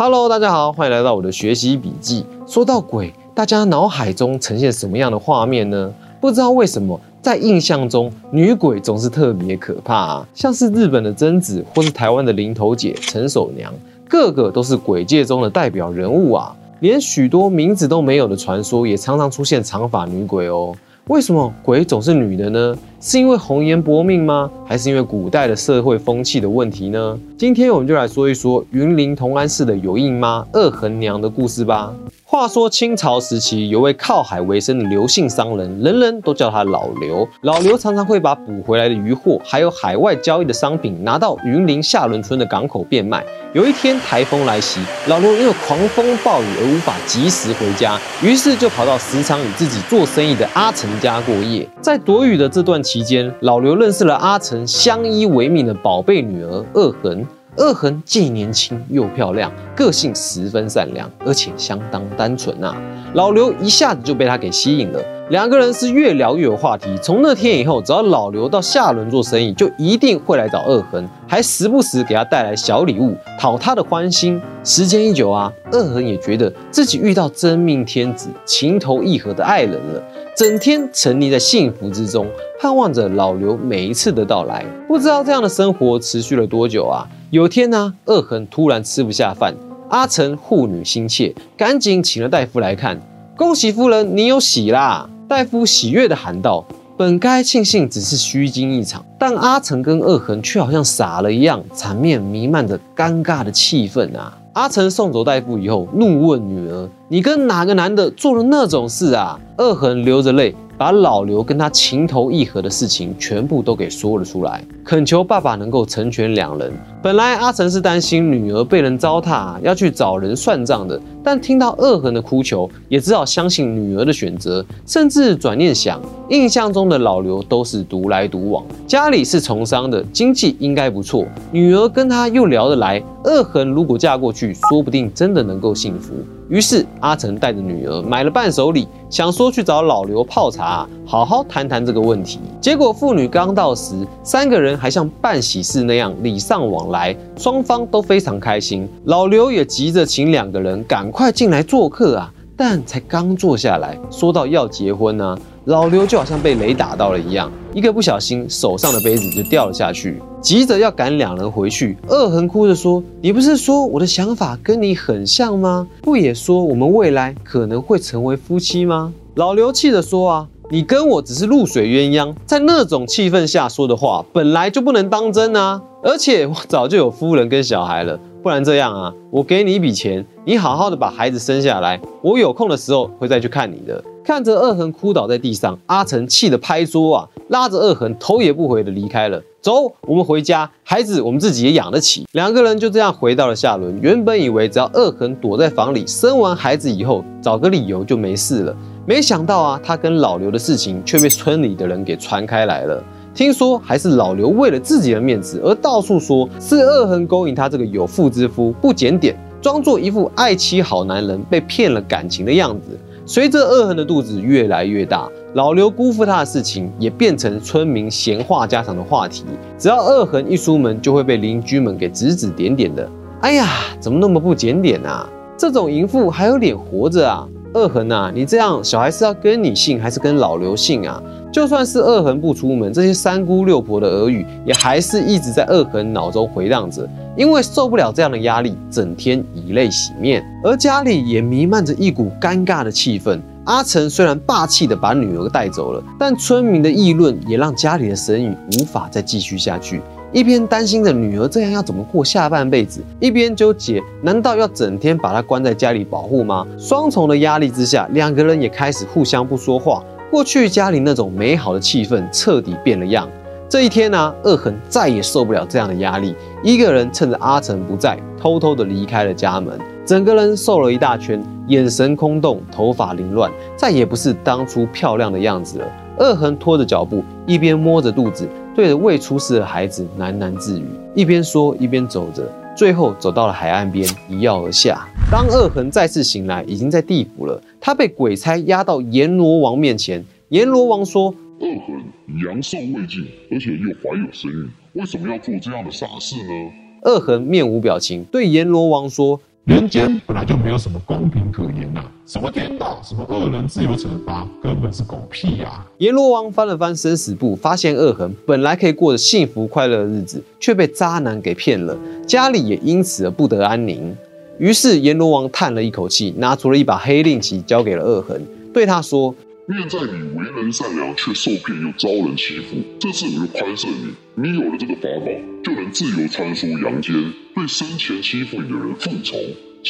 Hello，大家好，欢迎来到我的学习笔记。说到鬼，大家脑海中呈现什么样的画面呢？不知道为什么，在印象中，女鬼总是特别可怕啊，像是日本的贞子，或是台湾的林头姐、陈守娘，个个都是鬼界中的代表人物啊。连许多名字都没有的传说，也常常出现长发女鬼哦。为什么鬼总是女的呢？是因为红颜薄命吗？还是因为古代的社会风气的问题呢？今天我们就来说一说云林同安市的有印妈二横娘的故事吧。话说清朝时期，有位靠海为生的刘姓商人，人人都叫他老刘。老刘常常会把捕回来的渔获，还有海外交易的商品，拿到云林下仑村的港口变卖。有一天台风来袭，老刘因为狂风暴雨而无法及时回家，于是就跑到时常与自己做生意的阿成家过夜。在躲雨的这段期间，老刘认识了阿成相依为命的宝贝女儿二痕。二痕既年轻又漂亮，个性十分善良，而且相当单纯啊！老刘一下子就被他给吸引了，两个人是越聊越有话题。从那天以后，只要老刘到下轮做生意，就一定会来找二痕，还时不时给他带来小礼物，讨他的欢心。时间一久啊，二痕也觉得自己遇到真命天子、情投意合的爱人了，整天沉溺在幸福之中，盼望着老刘每一次的到来。不知道这样的生活持续了多久啊？有天呢，二恒突然吃不下饭，阿成护女心切，赶紧请了大夫来看。恭喜夫人，你有喜啦！大夫喜悦的喊道：“本该庆幸只是虚惊一场，但阿成跟二恒却好像傻了一样，场面弥漫着尴尬的气氛啊！”阿成送走大夫以后，怒问女儿：“你跟哪个男的做了那种事啊？”恶痕流着泪。把老刘跟他情投意合的事情全部都给说了出来，恳求爸爸能够成全两人。本来阿成是担心女儿被人糟蹋，要去找人算账的，但听到恶痕的哭求，也只好相信女儿的选择。甚至转念想，印象中的老刘都是独来独往，家里是从商的，经济应该不错，女儿跟他又聊得来，恶痕如果嫁过去，说不定真的能够幸福。于是阿成带着女儿买了伴手礼，想说去找老刘泡茶，好好谈谈这个问题。结果父女刚到时，三个人还像办喜事那样礼尚往来，双方都非常开心。老刘也急着请两个人赶快进来做客啊，但才刚坐下来，说到要结婚呢。老刘就好像被雷打到了一样，一个不小心，手上的杯子就掉了下去，急着要赶两人回去。恶痕哭着说：“你不是说我的想法跟你很像吗？不也说我们未来可能会成为夫妻吗？”老刘气着说：“啊，你跟我只是露水鸳鸯，在那种气氛下说的话，本来就不能当真啊！而且我早就有夫人跟小孩了，不然这样啊，我给你一笔钱，你好好的把孩子生下来，我有空的时候会再去看你的。”看着二恒哭倒在地上，阿成气得拍桌啊，拉着二恒头也不回的离开了。走，我们回家，孩子我们自己也养得起。两个人就这样回到了下轮。原本以为只要二恒躲在房里生完孩子以后，找个理由就没事了。没想到啊，他跟老刘的事情却被村里的人给传开来了。听说还是老刘为了自己的面子而到处说是二恒勾引他这个有妇之夫不检点，装作一副爱妻好男人被骗了感情的样子。随着二痕的肚子越来越大，老刘辜负他的事情也变成村民闲话家常的话题。只要二痕一出门，就会被邻居们给指指点点的。哎呀，怎么那么不检点啊？这种淫妇还有脸活着啊？二痕呐，你这样小孩是要跟你姓还是跟老刘姓啊？就算是二痕不出门，这些三姑六婆的耳语也还是一直在二痕脑中回荡着。因为受不了这样的压力，整天以泪洗面，而家里也弥漫着一股尴尬的气氛。阿成虽然霸气的把女儿带走了，但村民的议论也让家里的生意无法再继续下去。一边担心着女儿这样要怎么过下半辈子，一边纠结难道要整天把她关在家里保护吗？双重的压力之下，两个人也开始互相不说话。过去家里那种美好的气氛彻底变了样。这一天呢，二痕再也受不了这样的压力，一个人趁着阿成不在，偷偷的离开了家门，整个人瘦了一大圈，眼神空洞，头发凌乱，再也不是当初漂亮的样子了。恶痕拖着脚步，一边摸着肚子，对着未出世的孩子喃喃自语，一边说一边走着，最后走到了海岸边，一跃而下。当恶痕再次醒来，已经在地府了。他被鬼差押到阎罗王面前。阎罗王说：“二痕阳寿未尽，而且又怀有身孕，为什么要做这样的傻事呢？”恶恒面无表情，对阎罗王说：“人间本来就没有什么公平可言呐、什么天道，什么恶人自由惩罚，根本是狗屁呀、阎罗王翻了翻生死簿，发现恶恒本来可以过着幸福快乐的日子，却被渣男给骗了，家里也因此而不得安宁。于是阎罗王叹了一口气，拿出了一把黑令旗，交给了恶恒，对他说念在你为人善良，却受骗又遭人欺负，这次我就宽赦你。你有了这个法宝，就能自由穿梭阳间，对生前欺负你的人复仇。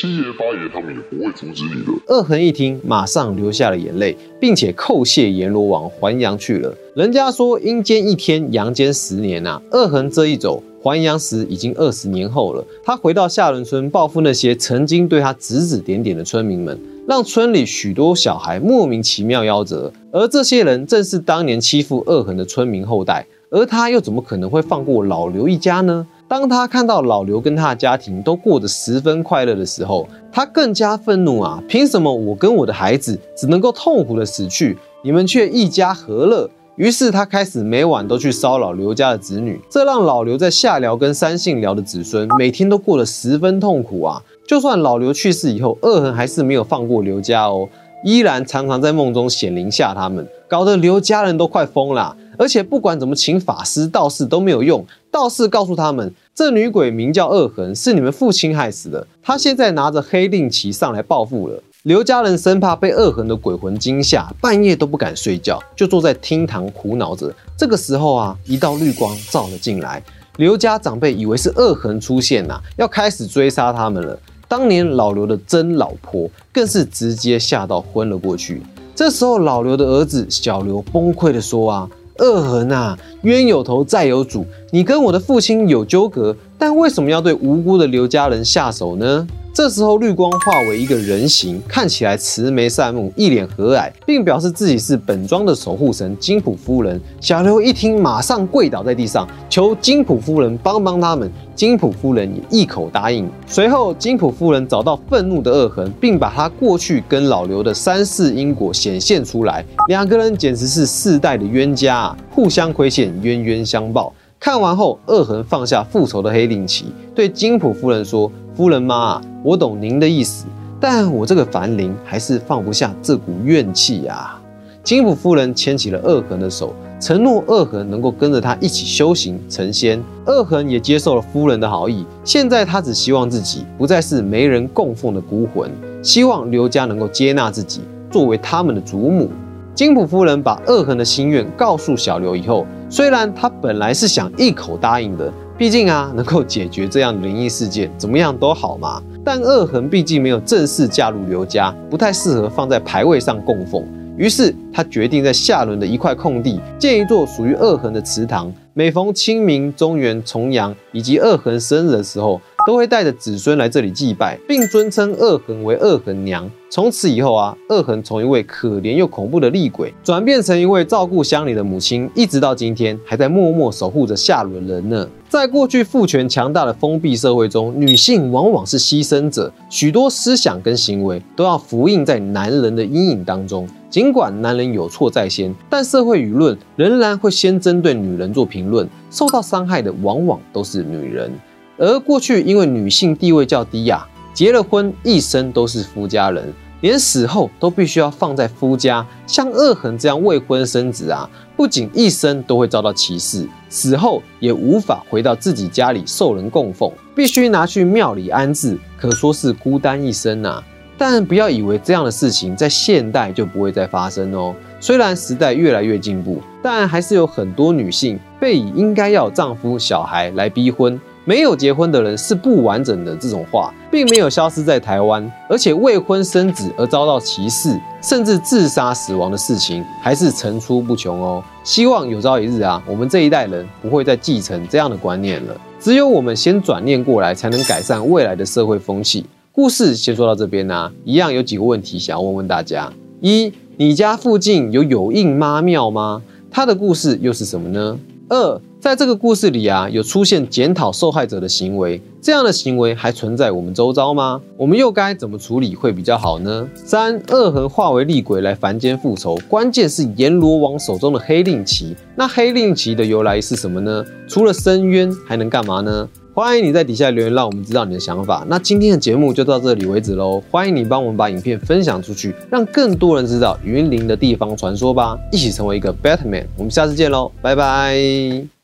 七爷八爷他们也不会阻止你的。：“恶痕一听，马上流下了眼泪，并且叩谢阎罗王，还阳去了。人家说阴间一天，阳间十年啊，恶痕这一走。”还阳时已经二十年后了，他回到下仑村报复那些曾经对他指指点点的村民们，让村里许多小孩莫名其妙夭折，而这些人正是当年欺负恶痕的村民后代，而他又怎么可能会放过老刘一家呢？当他看到老刘跟他的家庭都过得十分快乐的时候，他更加愤怒啊！凭什么我跟我的孩子只能够痛苦的死去，你们却一家和乐？于是他开始每晚都去骚扰刘家的子女，这让老刘在下辽跟三姓辽的子孙每天都过得十分痛苦啊！就算老刘去世以后，恶痕还是没有放过刘家哦，依然常常在梦中显灵吓他们，搞得刘家人都快疯了。而且不管怎么请法师、道士都没有用，道士告诉他们，这女鬼名叫恶痕，是你们父亲害死的，她现在拿着黑令旗上来报复了。刘家人生怕被恶痕的鬼魂惊吓，半夜都不敢睡觉，就坐在厅堂苦恼着。这个时候啊，一道绿光照了进来，刘家长辈以为是恶痕出现呐、要开始追杀他们了。当年老刘的真老婆更是直接吓到昏了过去。这时候，老刘的儿子小刘崩溃的说啊。恶痕啊，冤有头债有主，你跟我的父亲有纠葛，但为什么要对无辜的刘家人下手呢？这时候，绿光化为一个人形，看起来慈眉善目，一脸和蔼，并表示自己是本庄的守护神金普夫人。小刘一听，马上跪倒在地上，求金普夫人帮帮他们。金普夫人也一口答应。随后，金普夫人找到愤怒的恶痕，并把他过去跟老刘的三世因果显现出来。两个人简直是世代的冤家啊，互相亏欠，冤冤相报。看完后，恶痕放下复仇的黑令旗，对金普夫人说：“夫人妈，我懂您的意思，但我这个凡灵还是放不下这股怨气呀。”金普夫人牵起了恶痕的手，承诺恶痕能够跟着他一起修行成仙。恶痕也接受了夫人的好意，现在他只希望自己不再是没人供奉的孤魂，希望刘家能够接纳自己，作为他们的祖母。金普夫人把恶痕的心愿告诉小刘以后，虽然他本来是想一口答应的，毕竟啊，能够解决这样的灵异事件，怎么样都好嘛。但恶痕毕竟没有正式嫁入刘家，不太适合放在牌位上供奉。于是他决定在下轮的一块空地建一座属于恶痕的祠堂。每逢清明、中元、重阳以及恶痕生日的时候，都会带着子孙来这里祭拜，并尊称恶痕为恶痕娘。从此以后啊，恶痕从一位可怜又恐怖的厉鬼，转变成一位照顾乡里的母亲，一直到今天还在默默守护着下轮人呢。在过去父权强大的封闭社会中，女性往往是牺牲者，许多思想跟行为都要服印在男人的阴影当中。尽管男人有错在先，但社会舆论仍然会先针对女人做评论，受到伤害的往往都是女人。而过去因为女性地位较低呀、结了婚一生都是夫家人，连死后都必须要放在夫家。像恶痕这样未婚生子啊，不仅一生都会遭到歧视，死后也无法回到自己家里受人供奉，必须拿去庙里安置，可说是孤单一生呐、但不要以为这样的事情在现代就不会再发生哦。虽然时代越来越进步，但还是有很多女性被以应该要丈夫、小孩来逼婚。没有结婚的人是不完整的，这种话并没有消失在台湾，而且未婚生子而遭到歧视，甚至自杀死亡的事情还是层出不穷哦。希望有朝一日啊，我们这一代人不会再继承这样的观念了。只有我们先转念过来，才能改善未来的社会风气。故事先说到这边呢、一样有几个问题想要问问大家：一，你家附近有有应妈庙吗？它的故事又是什么呢？二，在这个故事里啊，有出现检讨受害者的行为，这样的行为还存在我们周遭吗？我们又该怎么处理会比较好呢？三，恶痕化为厉鬼来凡间复仇，关键是阎罗王手中的黑令旗。那黑令旗的由来是什么呢？除了伸冤，还能干嘛呢？欢迎你在底下留言，让我们知道你的想法。那今天的节目就到这里为止喽，欢迎你帮我们把影片分享出去，让更多人知道云林的地方传说吧，一起成为一个 Batman。我们下次见喽，拜拜。